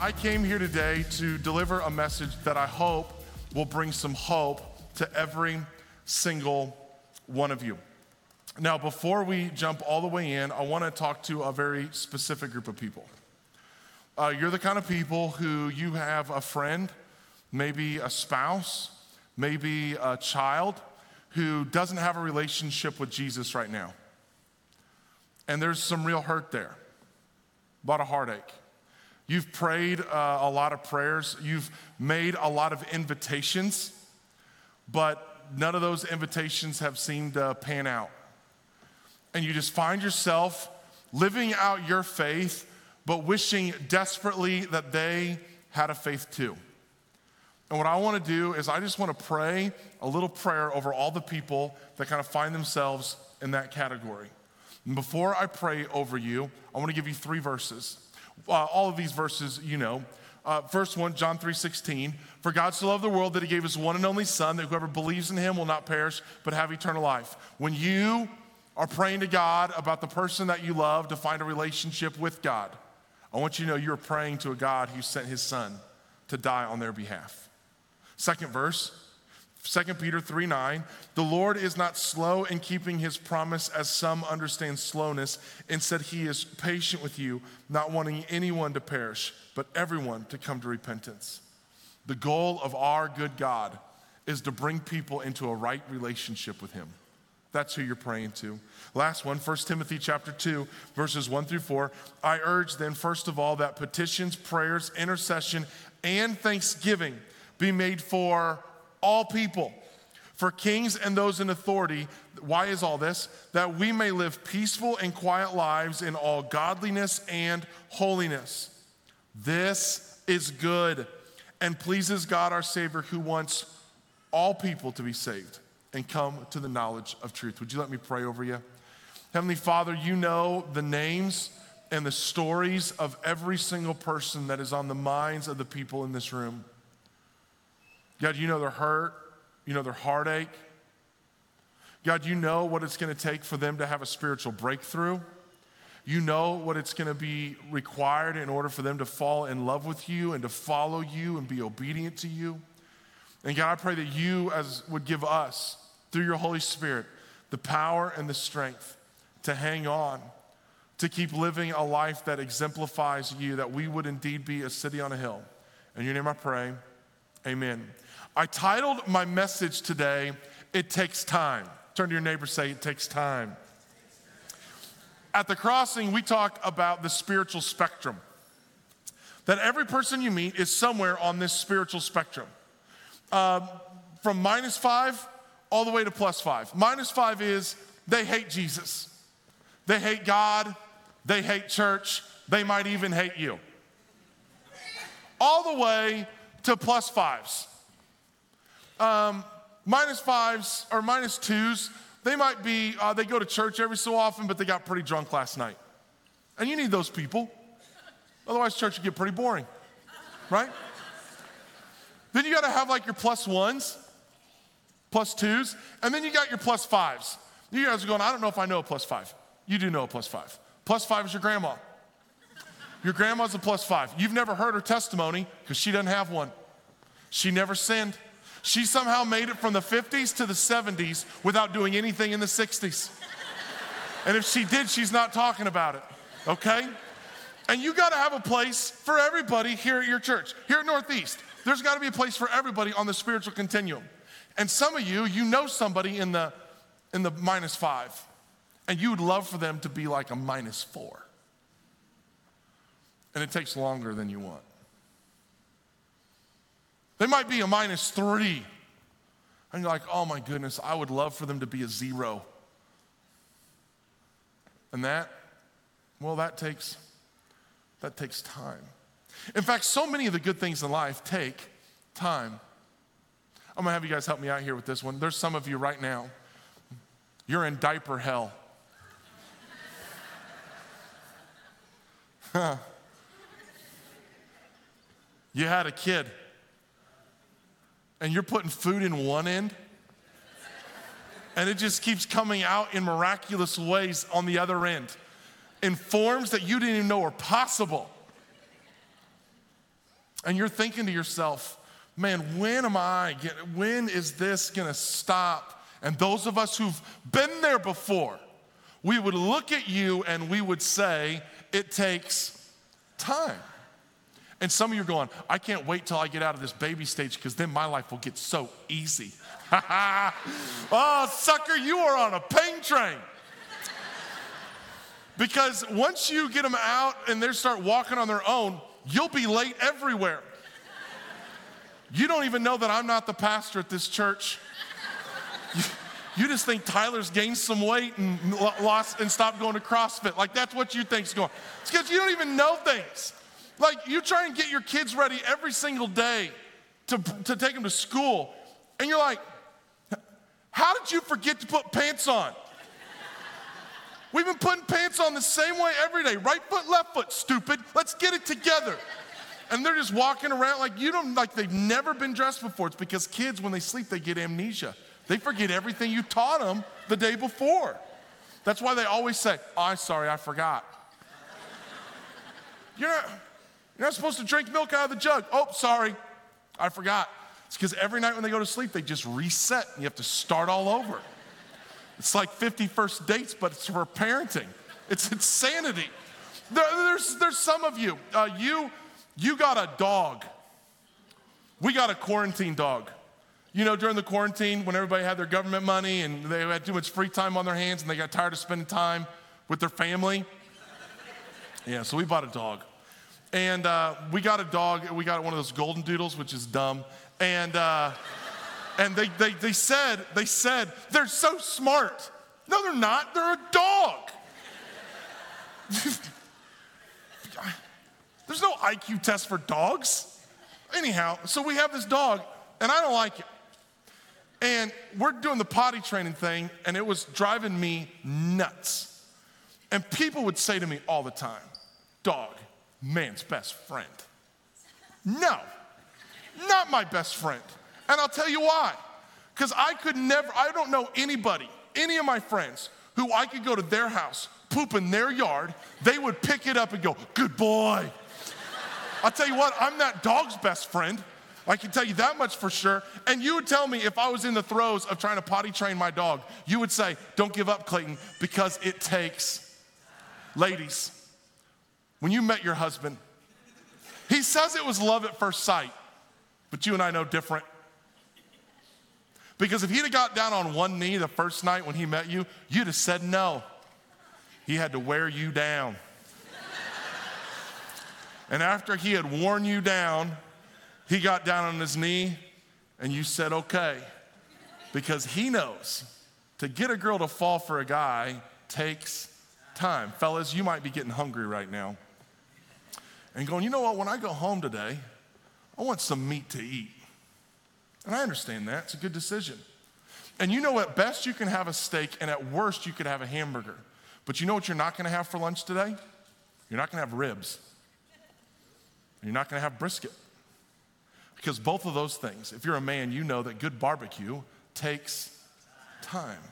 I came here today to deliver a message that I hope will bring some hope to every single one of you. Now, before we jump all the way in, I want to talk to a very specific group of people. Uh, you're the kind of people who you have a friend, maybe a spouse, maybe a child who doesn't have a relationship with Jesus right now. And there's some real hurt there, a lot of heartache. You've prayed uh, a lot of prayers, you've made a lot of invitations, but none of those invitations have seemed to pan out. And you just find yourself living out your faith, but wishing desperately that they had a faith too. And what I want to do is, I just want to pray a little prayer over all the people that kind of find themselves in that category. And before I pray over you, I want to give you three verses. Uh, all of these verses, you know. Uh, first one, John 3:16. For God so loved the world that he gave his one and only Son, that whoever believes in him will not perish, but have eternal life. When you are praying to God about the person that you love to find a relationship with God, I want you to know you're praying to a God who sent his son to die on their behalf. Second verse, 2 Peter 3 9, the Lord is not slow in keeping his promise as some understand slowness. Instead, he is patient with you, not wanting anyone to perish, but everyone to come to repentance. The goal of our good God is to bring people into a right relationship with him. That's who you're praying to. Last one, 1 Timothy chapter 2, verses 1 through 4. I urge then, first of all, that petitions, prayers, intercession, and thanksgiving be made for all people, for kings and those in authority. Why is all this? That we may live peaceful and quiet lives in all godliness and holiness. This is good and pleases God our Savior, who wants all people to be saved and come to the knowledge of truth. Would you let me pray over you? Heavenly Father, you know the names and the stories of every single person that is on the minds of the people in this room. God, you know their hurt, you know their heartache. God, you know what it's going to take for them to have a spiritual breakthrough. You know what it's going to be required in order for them to fall in love with you and to follow you and be obedient to you. And God, I pray that you as would give us through your Holy Spirit the power and the strength to hang on, to keep living a life that exemplifies you, that we would indeed be a city on a hill. In your name I pray, amen. I titled my message today, It Takes Time. Turn to your neighbor, say, It takes time. At the crossing, we talk about the spiritual spectrum. That every person you meet is somewhere on this spiritual spectrum. Um, from minus five all the way to plus five. Minus five is they hate Jesus, they hate God, they hate church, they might even hate you. All the way to plus fives. Um, minus fives or minus twos, they might be, uh, they go to church every so often, but they got pretty drunk last night. And you need those people. Otherwise, church would get pretty boring, right? then you got to have like your plus ones, plus twos, and then you got your plus fives. You guys are going, I don't know if I know a plus five. You do know a plus five. Plus five is your grandma. Your grandma's a plus five. You've never heard her testimony because she doesn't have one. She never sinned. She somehow made it from the 50s to the 70s without doing anything in the 60s. And if she did, she's not talking about it, okay? And you gotta have a place for everybody here at your church, here at Northeast. There's gotta be a place for everybody on the spiritual continuum. And some of you, you know somebody in the, in the minus five, and you would love for them to be like a minus four. And it takes longer than you want. They might be a minus three. And you're like, oh my goodness, I would love for them to be a zero. And that, well, that takes that takes time. In fact, so many of the good things in life take time. I'm gonna have you guys help me out here with this one. There's some of you right now, you're in diaper hell. You had a kid, and you're putting food in one end, and it just keeps coming out in miraculous ways on the other end, in forms that you didn't even know were possible. And you're thinking to yourself, man, when am I, get, when is this gonna stop? And those of us who've been there before, we would look at you and we would say, it takes time. And some of you are going, I can't wait till I get out of this baby stage because then my life will get so easy. oh, sucker, you are on a pain train. because once you get them out and they start walking on their own, you'll be late everywhere. You don't even know that I'm not the pastor at this church. You, just think Tyler's gained some weight and lost and stopped going to CrossFit. Like that's what you think's going. It's because you don't even know things. Like you try and get your kids ready every single day to, to take them to school, and you're like, how did you forget to put pants on? We've been putting pants on the same way every day. Right foot, left foot, stupid. Let's get it together. And they're just walking around like you don't like they've never been dressed before. It's because kids, when they sleep, they get amnesia. They forget everything you taught them the day before. That's why they always say, oh, I'm sorry, I forgot. You're not, you're not supposed to drink milk out of the jug. Oh, sorry, I forgot. It's because every night when they go to sleep, they just reset and you have to start all over. It's like 50 first dates, but it's for parenting. It's insanity. There, there's, there's some of you, uh, you, you got a dog. We got a quarantine dog. You know, during the quarantine, when everybody had their government money and they had too much free time on their hands and they got tired of spending time with their family. Yeah, so we bought a dog. And uh, we got a dog, we got one of those golden doodles, which is dumb. And, uh, and they, they, they said, they said, they're so smart. No, they're not. They're a dog. There's no IQ test for dogs. Anyhow, so we have this dog, and I don't like it. And we're doing the potty training thing, and it was driving me nuts. And people would say to me all the time, Dog, man's best friend. No, not my best friend. And I'll tell you why. Because I could never, I don't know anybody, any of my friends, who I could go to their house, poop in their yard, they would pick it up and go, Good boy. I'll tell you what, I'm that dog's best friend. I can tell you that much for sure. And you would tell me if I was in the throes of trying to potty train my dog, you would say, Don't give up, Clayton, because it takes. Ladies, when you met your husband, he says it was love at first sight, but you and I know different. Because if he'd have got down on one knee the first night when he met you, you'd have said no. He had to wear you down. and after he had worn you down, he got down on his knee and you said, okay. Because he knows to get a girl to fall for a guy takes time. Fellas, you might be getting hungry right now and going, you know what, when I go home today, I want some meat to eat. And I understand that. It's a good decision. And you know, at best, you can have a steak, and at worst, you could have a hamburger. But you know what you're not gonna have for lunch today? You're not gonna have ribs. You're not gonna have brisket. Because both of those things, if you're a man, you know that good barbecue takes time.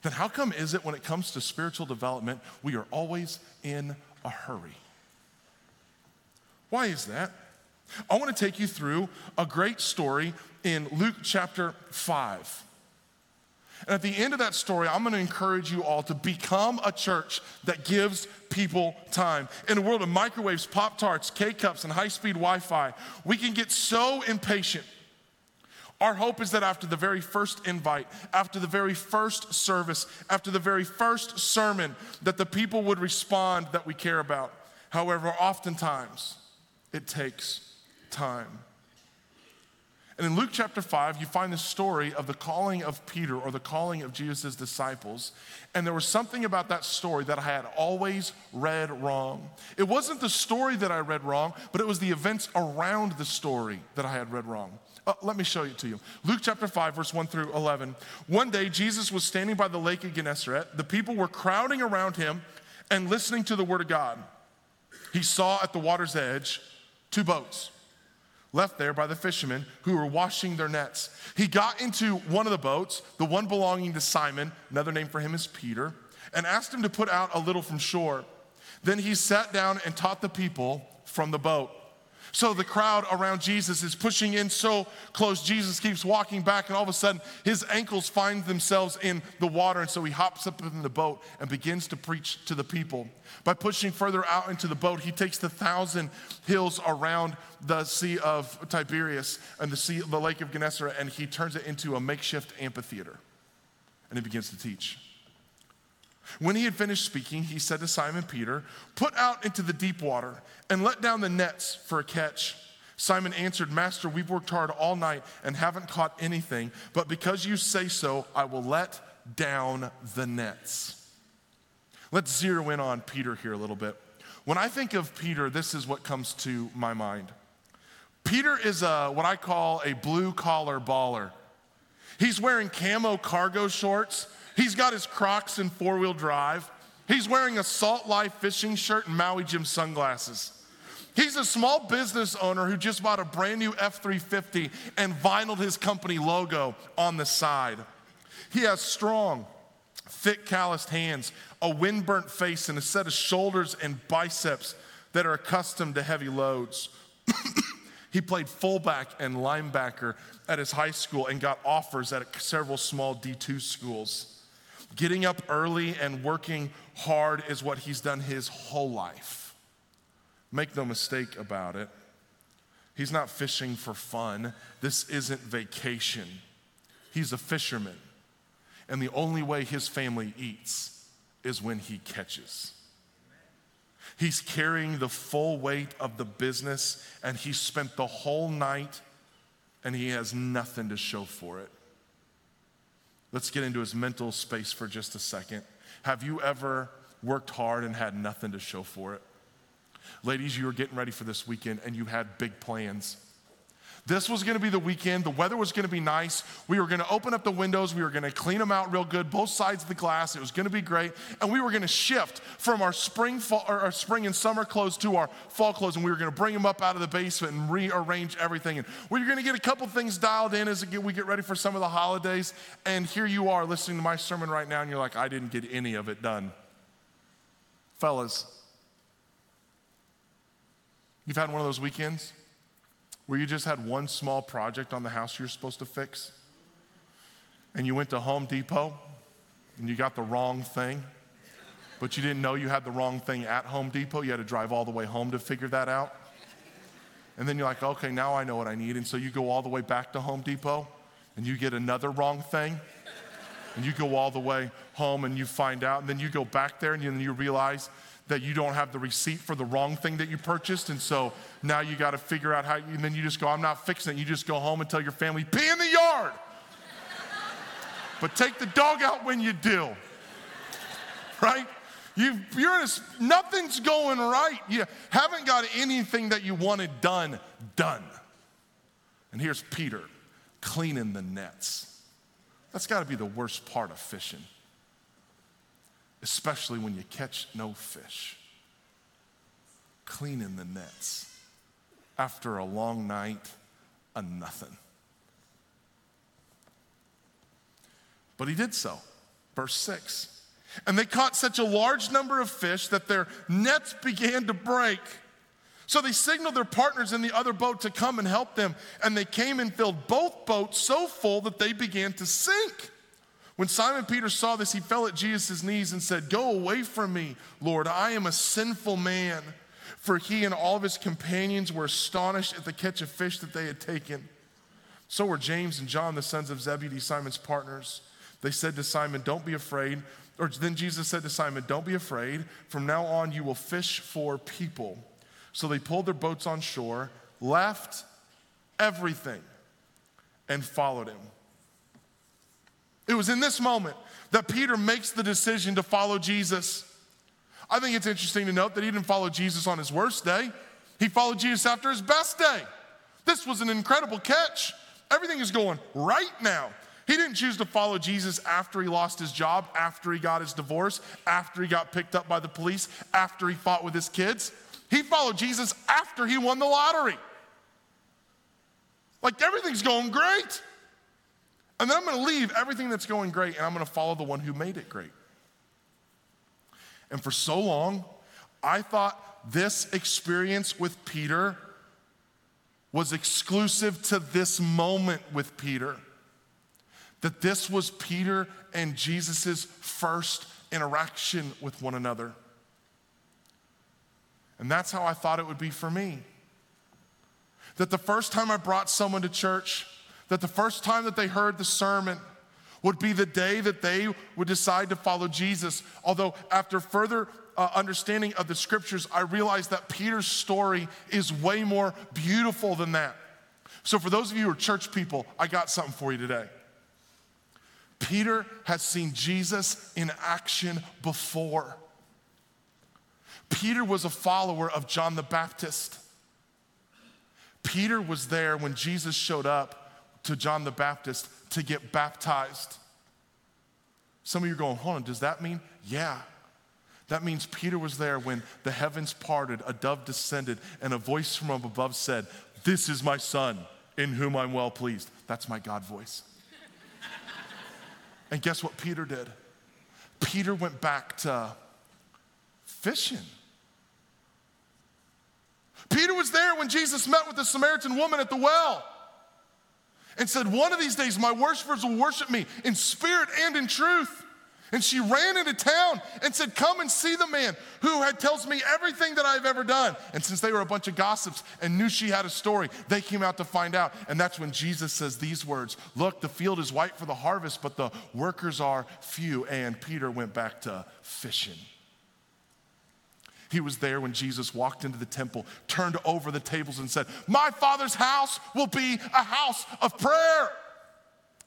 Then how come is it when it comes to spiritual development, we are always in a hurry? Why is that? I want to take you through a great story in Luke chapter 5. And at the end of that story, I'm going to encourage you all to become a church that gives people time. In a world of microwaves, Pop Tarts, K cups, and high speed Wi Fi, we can get so impatient. Our hope is that after the very first invite, after the very first service, after the very first sermon, that the people would respond that we care about. However, oftentimes it takes time. And in Luke chapter 5, you find the story of the calling of Peter or the calling of Jesus' disciples. And there was something about that story that I had always read wrong. It wasn't the story that I read wrong, but it was the events around the story that I had read wrong. Uh, let me show it to you. Luke chapter 5, verse 1 through 11. One day, Jesus was standing by the lake of Gennesaret. The people were crowding around him and listening to the word of God. He saw at the water's edge two boats left there by the fishermen who were washing their nets. He got into one of the boats, the one belonging to Simon, another name for him is Peter, and asked him to put out a little from shore. Then he sat down and taught the people from the boat. So the crowd around Jesus is pushing in so close. Jesus keeps walking back, and all of a sudden, his ankles find themselves in the water. And so he hops up in the boat and begins to preach to the people. By pushing further out into the boat, he takes the thousand hills around the Sea of Tiberias and the, sea, the Lake of Gennesaret, and he turns it into a makeshift amphitheater. And he begins to teach. When he had finished speaking, he said to Simon Peter, Put out into the deep water and let down the nets for a catch. Simon answered, Master, we've worked hard all night and haven't caught anything, but because you say so, I will let down the nets. Let's zero in on Peter here a little bit. When I think of Peter, this is what comes to my mind. Peter is a, what I call a blue collar baller. He's wearing camo cargo shorts He's got his Crocs in four wheel drive. He's wearing a Salt Life fishing shirt and Maui Jim sunglasses. He's a small business owner who just bought a brand new F 350 and vinyled his company logo on the side. He has strong, thick, calloused hands, a windburnt face, and a set of shoulders and biceps that are accustomed to heavy loads. he played fullback and linebacker at his high school and got offers at several small D2 schools. Getting up early and working hard is what he's done his whole life. Make no mistake about it. He's not fishing for fun. This isn't vacation. He's a fisherman. And the only way his family eats is when he catches. He's carrying the full weight of the business, and he spent the whole night and he has nothing to show for it. Let's get into his mental space for just a second. Have you ever worked hard and had nothing to show for it? Ladies, you were getting ready for this weekend and you had big plans. This was gonna be the weekend. The weather was gonna be nice. We were gonna open up the windows. We were gonna clean them out real good, both sides of the glass. It was gonna be great. And we were gonna shift from our spring, fall, our spring and summer clothes to our fall clothes. And we were gonna bring them up out of the basement and rearrange everything. And we were gonna get a couple things dialed in as we get ready for some of the holidays. And here you are listening to my sermon right now, and you're like, I didn't get any of it done. Fellas, you've had one of those weekends? Where you just had one small project on the house you're supposed to fix, and you went to Home Depot and you got the wrong thing, but you didn't know you had the wrong thing at Home Depot. You had to drive all the way home to figure that out. And then you're like, okay, now I know what I need. And so you go all the way back to Home Depot and you get another wrong thing. And you go all the way home and you find out. And then you go back there and you, and you realize that you don't have the receipt for the wrong thing that you purchased. And so now you got to figure out how, and then you just go, I'm not fixing it. You just go home and tell your family, pee in the yard. but take the dog out when you do. Right? you are in a, nothing's going right. You haven't got anything that you wanted done, done. And here's Peter cleaning the nets. That's got to be the worst part of fishing especially when you catch no fish. Cleaning the nets after a long night of nothing. But he did so. Verse 6. And they caught such a large number of fish that their nets began to break. So they signaled their partners in the other boat to come and help them. And they came and filled both boats so full that they began to sink. When Simon Peter saw this, he fell at Jesus' knees and said, Go away from me, Lord, I am a sinful man. For he and all of his companions were astonished at the catch of fish that they had taken. So were James and John, the sons of Zebedee, Simon's partners. They said to Simon, Don't be afraid. Or then Jesus said to Simon, Don't be afraid. From now on, you will fish for people. So they pulled their boats on shore, left everything, and followed him. It was in this moment that Peter makes the decision to follow Jesus. I think it's interesting to note that he didn't follow Jesus on his worst day, he followed Jesus after his best day. This was an incredible catch. Everything is going right now. He didn't choose to follow Jesus after he lost his job, after he got his divorce, after he got picked up by the police, after he fought with his kids. He followed Jesus after he won the lottery. Like everything's going great. And then I'm going to leave everything that's going great and I'm going to follow the one who made it great. And for so long, I thought this experience with Peter was exclusive to this moment with Peter. That this was Peter and Jesus' first interaction with one another. And that's how I thought it would be for me. That the first time I brought someone to church, that the first time that they heard the sermon would be the day that they would decide to follow Jesus. Although, after further uh, understanding of the scriptures, I realized that Peter's story is way more beautiful than that. So, for those of you who are church people, I got something for you today. Peter has seen Jesus in action before. Peter was a follower of John the Baptist. Peter was there when Jesus showed up to John the Baptist to get baptized. Some of you are going, hold on, does that mean? Yeah. That means Peter was there when the heavens parted, a dove descended, and a voice from above said, This is my son in whom I'm well pleased. That's my God voice. and guess what Peter did? Peter went back to fishing. Peter was there when Jesus met with the Samaritan woman at the well and said, One of these days my worshipers will worship me in spirit and in truth. And she ran into town and said, Come and see the man who had, tells me everything that I've ever done. And since they were a bunch of gossips and knew she had a story, they came out to find out. And that's when Jesus says these words Look, the field is white for the harvest, but the workers are few. And Peter went back to fishing. He was there when Jesus walked into the temple, turned over the tables, and said, My Father's house will be a house of prayer.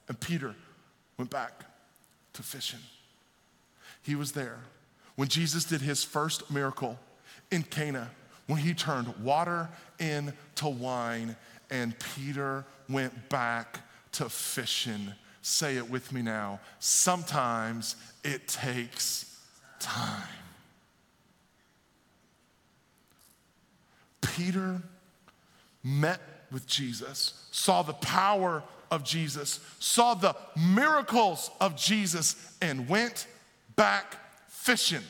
And Peter went back to fishing. He was there when Jesus did his first miracle in Cana, when he turned water into wine, and Peter went back to fishing. Say it with me now. Sometimes it takes time. Peter met with Jesus, saw the power of Jesus, saw the miracles of Jesus, and went back fishing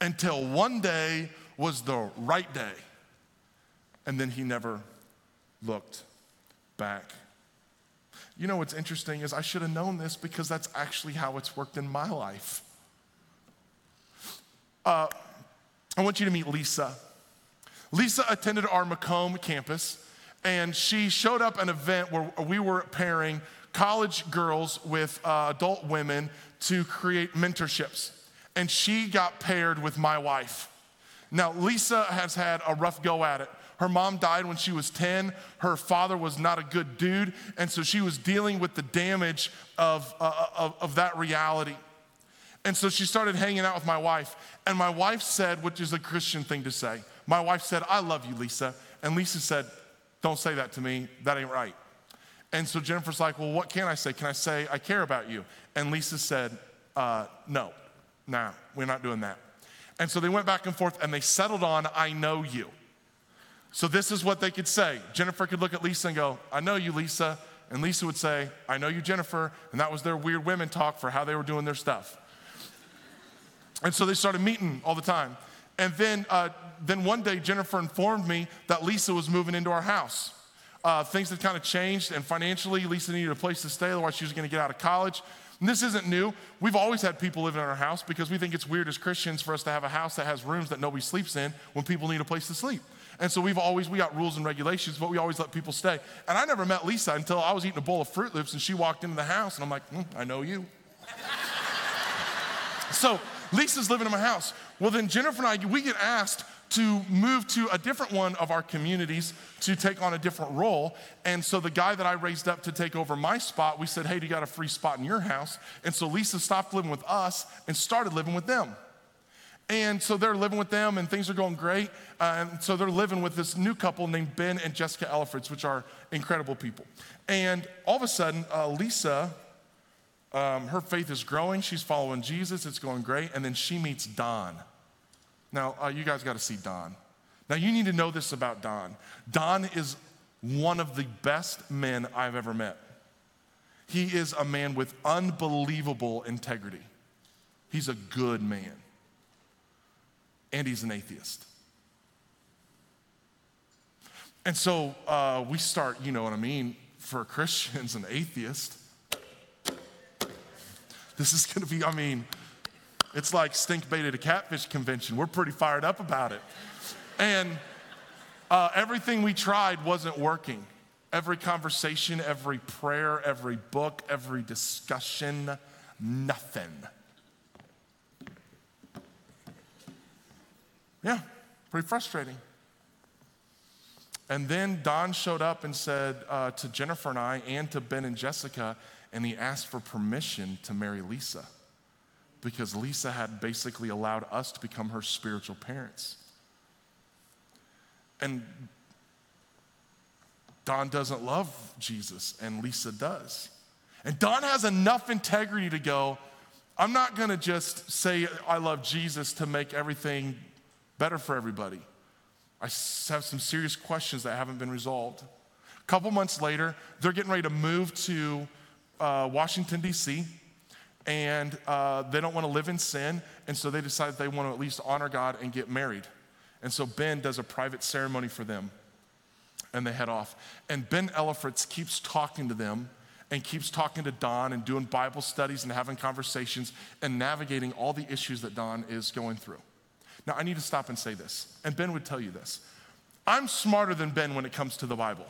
until one day was the right day. And then he never looked back. You know what's interesting is I should have known this because that's actually how it's worked in my life. Uh, I want you to meet Lisa. Lisa attended our Macomb campus, and she showed up an event where we were pairing college girls with uh, adult women to create mentorships. And she got paired with my wife. Now, Lisa has had a rough go at it. Her mom died when she was 10. Her father was not a good dude. And so she was dealing with the damage of, uh, of, of that reality. And so she started hanging out with my wife. And my wife said, which is a Christian thing to say, my wife said, I love you, Lisa. And Lisa said, Don't say that to me. That ain't right. And so Jennifer's like, Well, what can I say? Can I say, I care about you? And Lisa said, uh, No, nah, we're not doing that. And so they went back and forth and they settled on, I know you. So this is what they could say. Jennifer could look at Lisa and go, I know you, Lisa. And Lisa would say, I know you, Jennifer. And that was their weird women talk for how they were doing their stuff. And so they started meeting all the time. And then, uh, then one day, Jennifer informed me that Lisa was moving into our house. Uh, things had kind of changed, and financially, Lisa needed a place to stay, otherwise, she was going to get out of college. And this isn't new. We've always had people living in our house because we think it's weird as Christians for us to have a house that has rooms that nobody sleeps in when people need a place to sleep. And so we've always, we got rules and regulations, but we always let people stay. And I never met Lisa until I was eating a bowl of Froot Loops and she walked into the house and I'm like, mm, I know you. so Lisa's living in my house. Well, then Jennifer and I, we get asked to move to a different one of our communities to take on a different role. And so the guy that I raised up to take over my spot, we said, hey, do you got a free spot in your house? And so Lisa stopped living with us and started living with them. And so they're living with them, and things are going great. Uh, and so they're living with this new couple named Ben and Jessica Ellifritz, which are incredible people. And all of a sudden, uh, Lisa, um, her faith is growing. She's following Jesus. It's going great. And then she meets Don. Now, uh, you guys got to see Don. Now, you need to know this about Don. Don is one of the best men I've ever met. He is a man with unbelievable integrity. He's a good man and he's an atheist. And so uh, we start, you know what I mean, for Christians and atheists. This is gonna be, I mean, it's like stink bait at a catfish convention. We're pretty fired up about it. And uh, everything we tried wasn't working. Every conversation, every prayer, every book, every discussion, nothing. Yeah, pretty frustrating. And then Don showed up and said uh, to Jennifer and I, and to Ben and Jessica, and he asked for permission to marry Lisa because Lisa had basically allowed us to become her spiritual parents. And Don doesn't love Jesus, and Lisa does. And Don has enough integrity to go, I'm not gonna just say I love Jesus to make everything better for everybody. I have some serious questions that haven't been resolved. A couple months later, they're getting ready to move to uh, Washington, D.C., and uh, they don't want to live in sin, and so they decide they want to at least honor God and get married. And so Ben does a private ceremony for them, and they head off. And Ben Ellifritz keeps talking to them and keeps talking to Don and doing Bible studies and having conversations and navigating all the issues that Don is going through. Now, I need to stop and say this, and Ben would tell you this. I'm smarter than Ben when it comes to the Bible.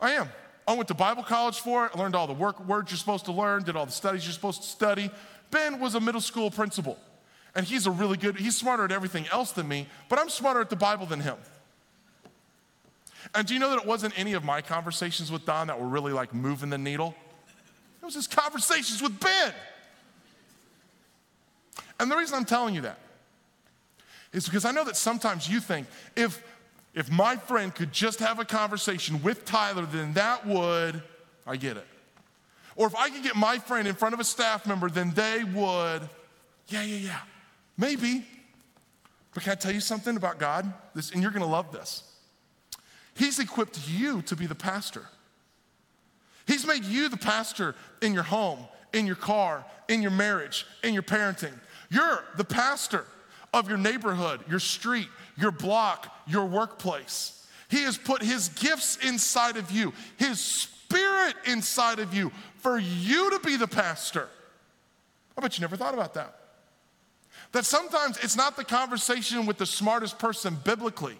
I am. I went to Bible college for it, I learned all the work, words you're supposed to learn, did all the studies you're supposed to study. Ben was a middle school principal, and he's a really good, he's smarter at everything else than me, but I'm smarter at the Bible than him. And do you know that it wasn't any of my conversations with Don that were really like moving the needle? It was his conversations with Ben. And the reason I'm telling you that is because I know that sometimes you think if if my friend could just have a conversation with Tyler, then that would, I get it. Or if I could get my friend in front of a staff member, then they would, yeah, yeah, yeah, maybe. But can I tell you something about God? This, and you're gonna love this. He's equipped you to be the pastor. He's made you the pastor in your home, in your car, in your marriage, in your parenting. You're the pastor of your neighborhood, your street, your block, your workplace. He has put His gifts inside of you, His spirit inside of you for you to be the pastor. Oh, I bet you never thought about that. That sometimes it's not the conversation with the smartest person biblically,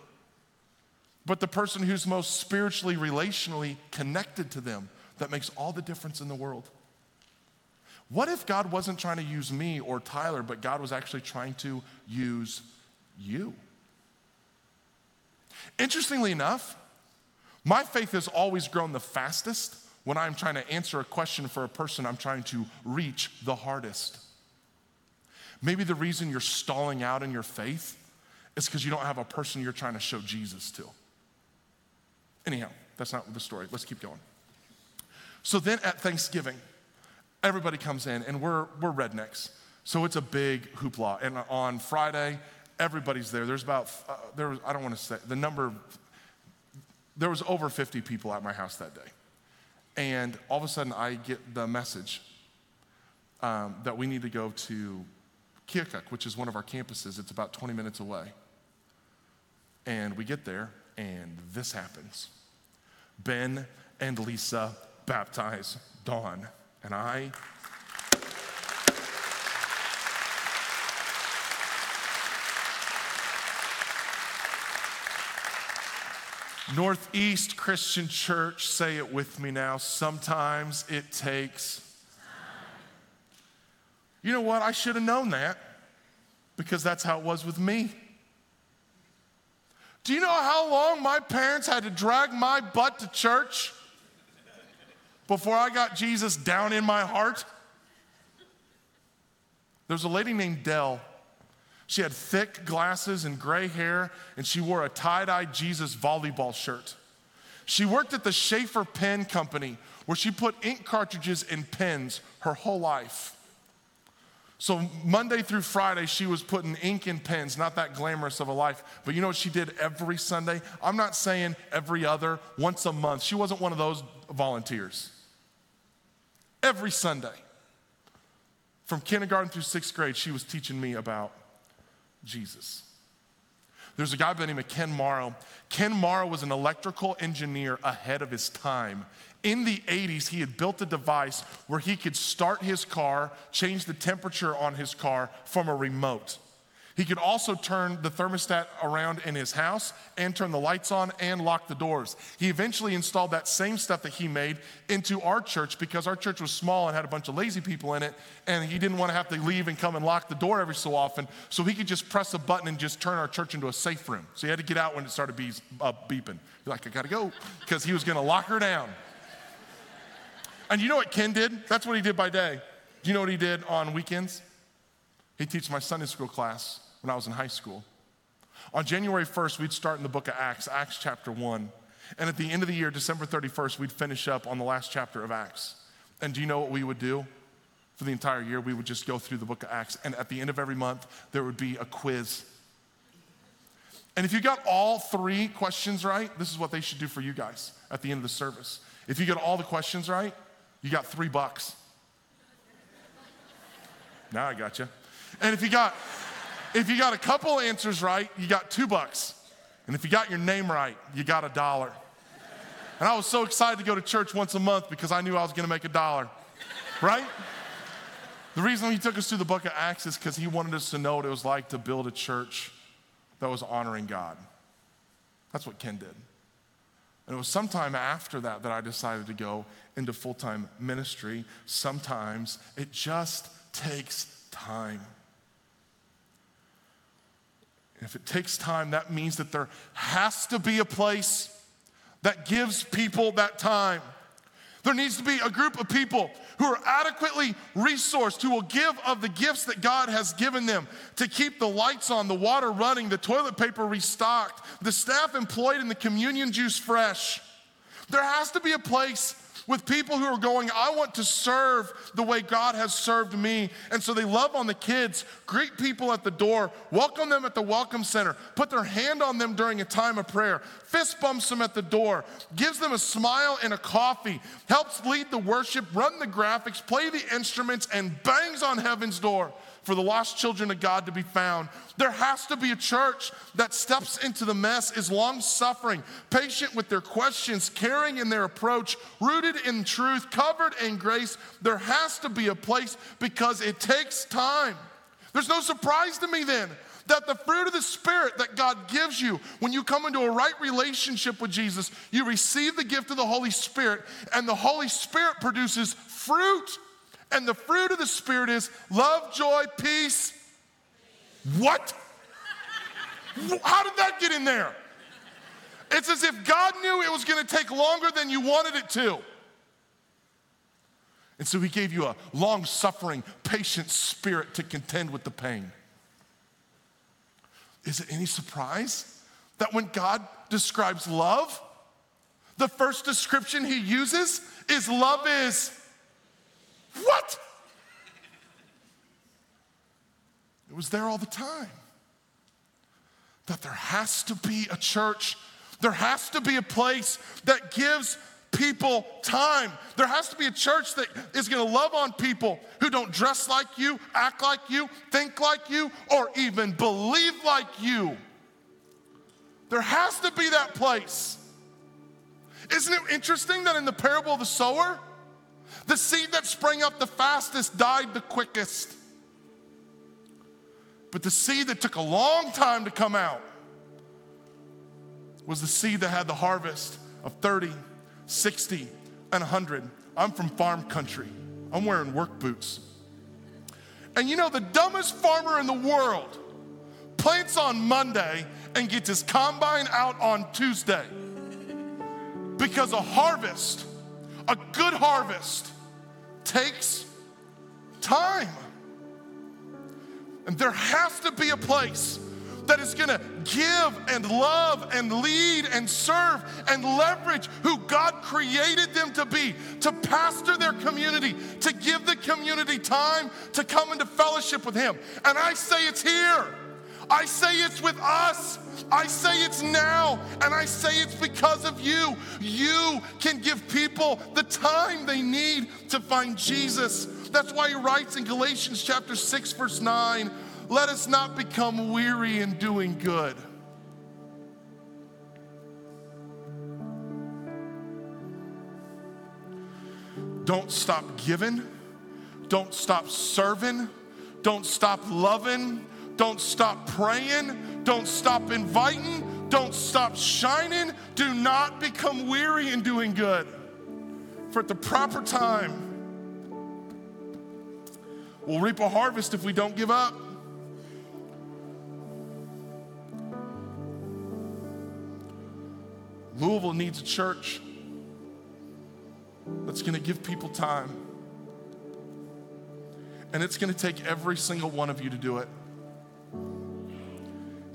but the person who's most spiritually, relationally connected to them that makes all the difference in the world. What if God wasn't trying to use me or Tyler, but God was actually trying to use you? Interestingly enough, my faith has always grown the fastest when I'm trying to answer a question for a person I'm trying to reach the hardest. Maybe the reason you're stalling out in your faith is because you don't have a person you're trying to show Jesus to. Anyhow, that's not the story. Let's keep going. So then at Thanksgiving, everybody comes in and we're, we're rednecks. So it's a big hoopla. And on Friday, everybody's there. There's about, uh, there was, I don't want to say, the number, there was over 50 people at my house that day. And all of a sudden, I get the message um, that we need to go to Keokuk, which is one of our campuses. It's about 20 minutes away. And we get there, and this happens. Ben and Lisa baptize Don. And I Northeast Christian Church, say it with me now. Sometimes it takes. You know what? I should have known that because that's how it was with me. Do you know how long my parents had to drag my butt to church before I got Jesus down in my heart? There's a lady named Dell. She had thick glasses and gray hair, and she wore a tie dye Jesus volleyball shirt. She worked at the Sheaffer Pen Company, where she put ink cartridges in pens her whole life. So, Monday through Friday, she was putting ink in pens, not that glamorous of a life. But you know what she did every Sunday? I'm not saying every other, once a month. She wasn't one of those volunteers. Every Sunday, from kindergarten through sixth grade, she was teaching me about Jesus. There's a guy by the name of Ken Morrow. Ken Morrow was an electrical engineer ahead of his time. In the 80s, he had built a device where he could start his car, change the temperature on his car from a remote. He could also turn the thermostat around in his house and turn the lights on and lock the doors. He eventually installed that same stuff that he made into our church because our church was small and had a bunch of lazy people in it, and he didn't want to have to leave and come and lock the door every so often. So he could just press a button and just turn our church into a safe room. So he had to get out when it started bees, uh, beeping. He's like, I gotta go, because he was gonna lock her down. And you know what Ken did? That's what he did by day. Do you know what he did on weekends? He teach my Sunday school class when I was in high school. On January 1st, we'd start in the book of Acts, Acts chapter 1. And at the end of the year, December 31st, we'd finish up on the last chapter of Acts. And do you know what we would do? For the entire year, we would just go through the book of Acts. And at the end of every month, there would be a quiz. And if you got all three questions right, this is what they should do for you guys at the end of the service. If you get all the questions right, you got three bucks. Now I got you. And if you got if you got a couple answers right, you got two bucks. And if you got your name right, you got a dollar. And I was so excited to go to church once a month because I knew I was going to make a dollar, right? The reason he took us through the book of Acts is because he wanted us to know what it was like to build a church that was honoring God. That's what Ken did. And it was sometime after that that I decided to go into full time ministry. Sometimes it just takes time. If it takes time, that means that there has to be a place that gives people that time. There needs to be a group of people who are adequately resourced, who will give of the gifts that God has given them to keep the lights on, the water running, the toilet paper restocked, the staff employed, and the communion juice fresh. There has to be a place with people who are going, I want to serve the way God has served me. And so they love on the kids, greet people at the door, welcome them at the welcome center, put their hand on them during a time of prayer, fist bumps them at the door, gives them a smile and a coffee, helps lead the worship, run the graphics, play the instruments, and bangs on heaven's door for the lost children of God to be found. There has to be a church that steps into the mess, is long suffering, patient with their questions, caring in their approach, rooted in truth, covered in grace. There has to be a place because it takes time. There's no surprise to me then that the fruit of the Spirit that God gives you when you come into a right relationship with Jesus, you receive the gift of the Holy Spirit, and the Holy Spirit produces fruit. And the fruit of the Spirit is love, joy, peace. What? How did that get in there? It's as if God knew it was going to take longer than you wanted it to. And so he gave you a long suffering, patient spirit to contend with the pain. Is it any surprise that when God describes love, the first description he uses is love is what? It was there all the time. That there has to be a church, there has to be a place that gives people time. There has to be a church that is going to love on people who don't dress like you, act like you, think like you, or even believe like you. There has to be that place. Isn't it interesting that in the parable of the sower, the seed that sprang up the fastest died the quickest. But the seed that took a long time to come out was the seed that had the harvest of 30, 60, and 100. I'm from farm country. I'm wearing work boots. And you know, the dumbest farmer in the world plants on Monday and gets his combine out on Tuesday. Because a harvest, a good harvest, takes time. And there has to be a place that is gonna give and love and lead and serve and leverage who God created them to be, to pastor their community, to give the community time to come into fellowship with Him. And I say it's here. I say it's with us. I say it's now, and I say it's because of you. You can give people the time they need to find Jesus. That's why he writes in Galatians chapter 6, verse 9 let us not become weary in doing good. Don't stop giving. Don't stop serving. Don't stop loving. Don't stop praying. Don't stop inviting. Don't stop shining. Do not become weary in doing good. For at the proper time, we'll reap a harvest if we don't give up. Louisville needs a church that's going to give people time. And it's going to take every single one of you to do it.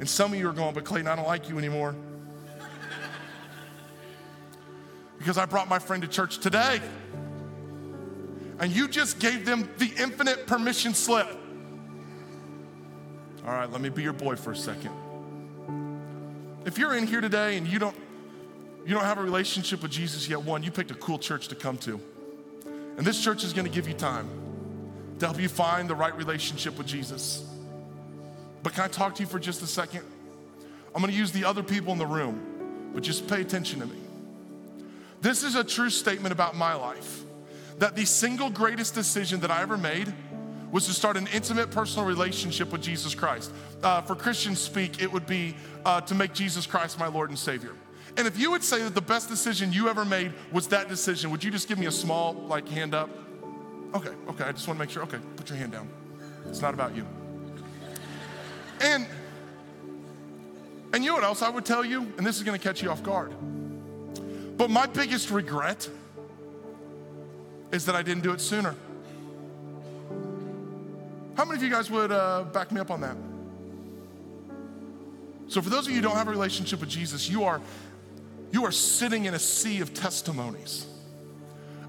And some of you are going, but Clayton, I don't like you anymore. because I brought my friend to church today. And you just gave them the infinite permission slip. All right, let me be your boy for a second. If you're in here today and you don't you don't have a relationship with Jesus yet, one, you picked a cool church to come to. And this church is going to give you time to help you find the right relationship with Jesus. But can I talk to you for just a second? I'm to use the other people in the room, but just pay attention to me. This is a true statement about my life that the single greatest decision that I ever made was to start an intimate personal relationship with Jesus Christ. Uh, for Christians speak, it would be uh, to make Jesus Christ my Lord and Savior. And if you would say that the best decision you ever made was that decision, would you just give me a small like hand up? Okay, okay, I just want to make sure. Okay, put your hand down. It's not about you. And and you know what else I would tell you? And this is going to catch you off guard. But my biggest regret is that I didn't do it sooner. How many of you guys would uh, back me up on that? So, for those of you who don't have a relationship with Jesus, you are you are sitting in a sea of testimonies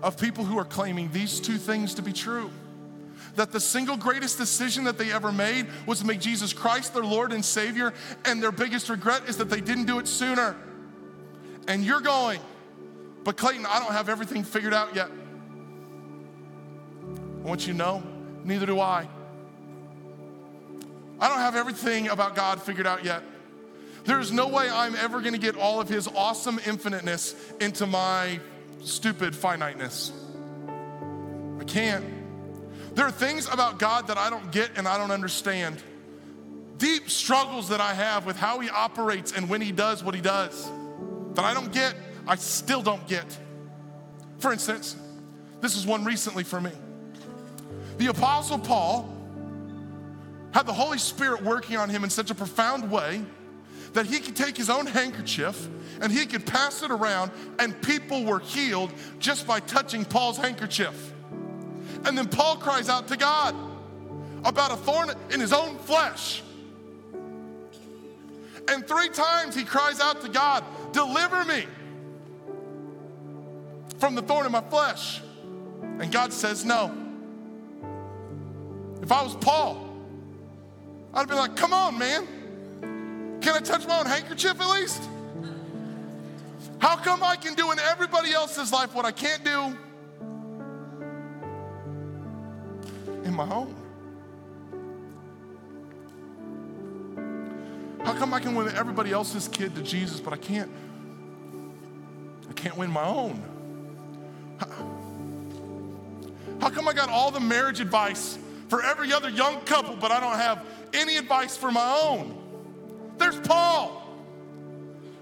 of people who are claiming these two things to be true. That the single greatest decision that they ever made was to make Jesus Christ their Lord and Savior, and their biggest regret is that they didn't do it sooner. And you're going, but Clayton, I don't have everything figured out yet. I want you to know, neither do I. I don't have everything about God figured out yet. There's no way I'm ever going to get all of his awesome infiniteness into my stupid finiteness. I can't. There are things about God that I don't get and I don't understand. Deep struggles that I have with how he operates and when he does what he does that I don't get, I still don't get. For instance, this is one recently for me. The Apostle Paul had the Holy Spirit working on him in such a profound way that he could take his own handkerchief and he could pass it around, and people were healed just by touching Paul's handkerchief. And then Paul cries out to God about a thorn in his own flesh. And three times he cries out to God, Deliver me from the thorn in my flesh. And God says, No. If I was Paul, I'd be like, Come on, man. Can I touch my own handkerchief at least? How come I can do in everybody else's life what I can't do in my home? How come I can win everybody else's kid to Jesus, but I can't? I can't win my own. How, how come I got all the marriage advice for every other young couple, but I don't have any advice for my own? There's Paul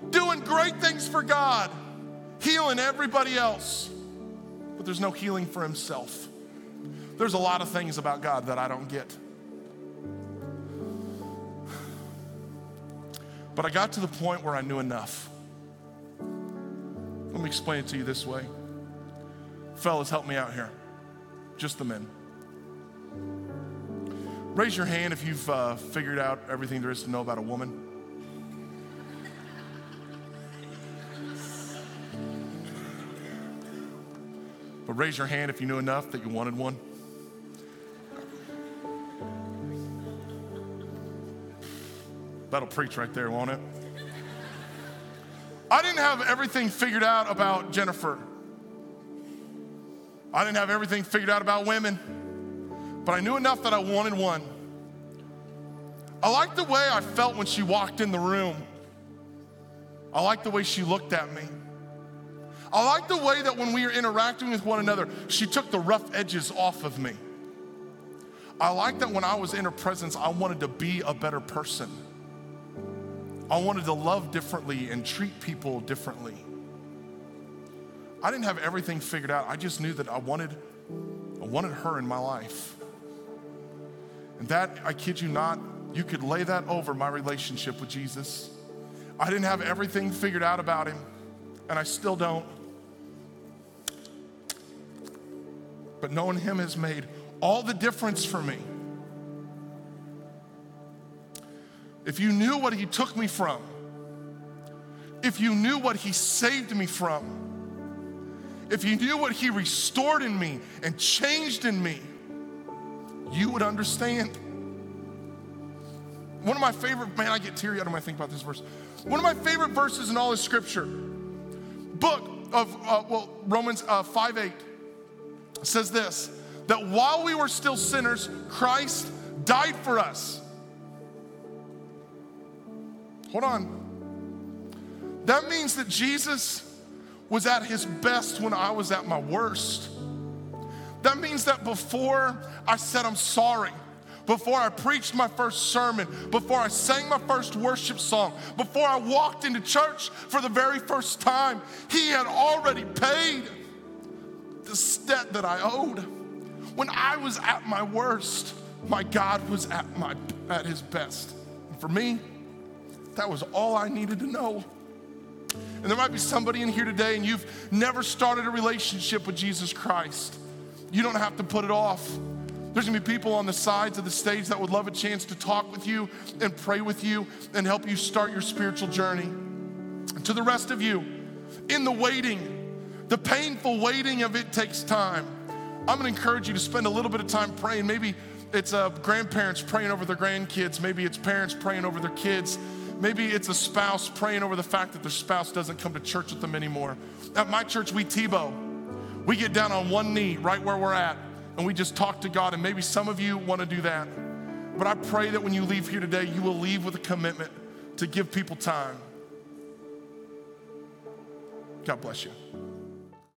doing great things for God, healing everybody else, but there's no healing for himself. There's a lot of things about God that I don't get. But I got to the point where I knew enough. Let me explain it to you this way. Fellas, help me out here. Just the men. Raise your hand if you've uh, figured out everything there is to know about a woman. But raise your hand if you knew enough that you wanted one. That'll preach right there, won't it? I didn't have everything figured out about Jennifer. I didn't have everything figured out about women, but I knew enough that I wanted one. I liked the way I felt when she walked in the room. I liked the way she looked at me. I liked the way that when we were interacting with one another, she took the rough edges off of me. I liked that when I was in her presence, I wanted to be a better person. I wanted to love differently and treat people differently. I didn't have everything figured out. I just knew that I wanted, I wanted her in my life. And that, I kid you not, you could lay that over my relationship with Jesus. I didn't have everything figured out about him, and I still don't. But knowing him has made all the difference for me. If you knew what he took me from, if you knew what he saved me from, if you knew what he restored in me and changed in me, you would understand. One of my favorite, man, I get teary eyed when I think about this verse. One of my favorite verses in all of Scripture, book of, uh, well, Romans uh, 5 8 says this that while we were still sinners, Christ died for us. Hold on. That means that Jesus was at his best when I was at my worst. That means that before I said I'm sorry, before I preached my first sermon, before I sang my first worship song, before I walked into church for the very first time, he had already paid the debt that I owed. When I was at my worst, my God was at, my, at his best. And for me, that was all I needed to know. And there might be somebody in here today and you've never started a relationship with Jesus Christ. You don't have to put it off. There's gonna be people on the sides of the stage that would love a chance to talk with you and pray with you and help you start your spiritual journey. And to the rest of you, in the waiting, the painful waiting of it takes time. I'm gonna encourage you to spend a little bit of time praying. Maybe it's uh, grandparents praying over their grandkids, maybe it's parents praying over their kids. Maybe it's a spouse praying over the fact that their spouse doesn't come to church with them anymore. At my church, we Tebow. We get down on one knee right where we're at and we just talk to God. And maybe some of you want to do that. But I pray that when you leave here today, you will leave with a commitment to give people time. God bless you.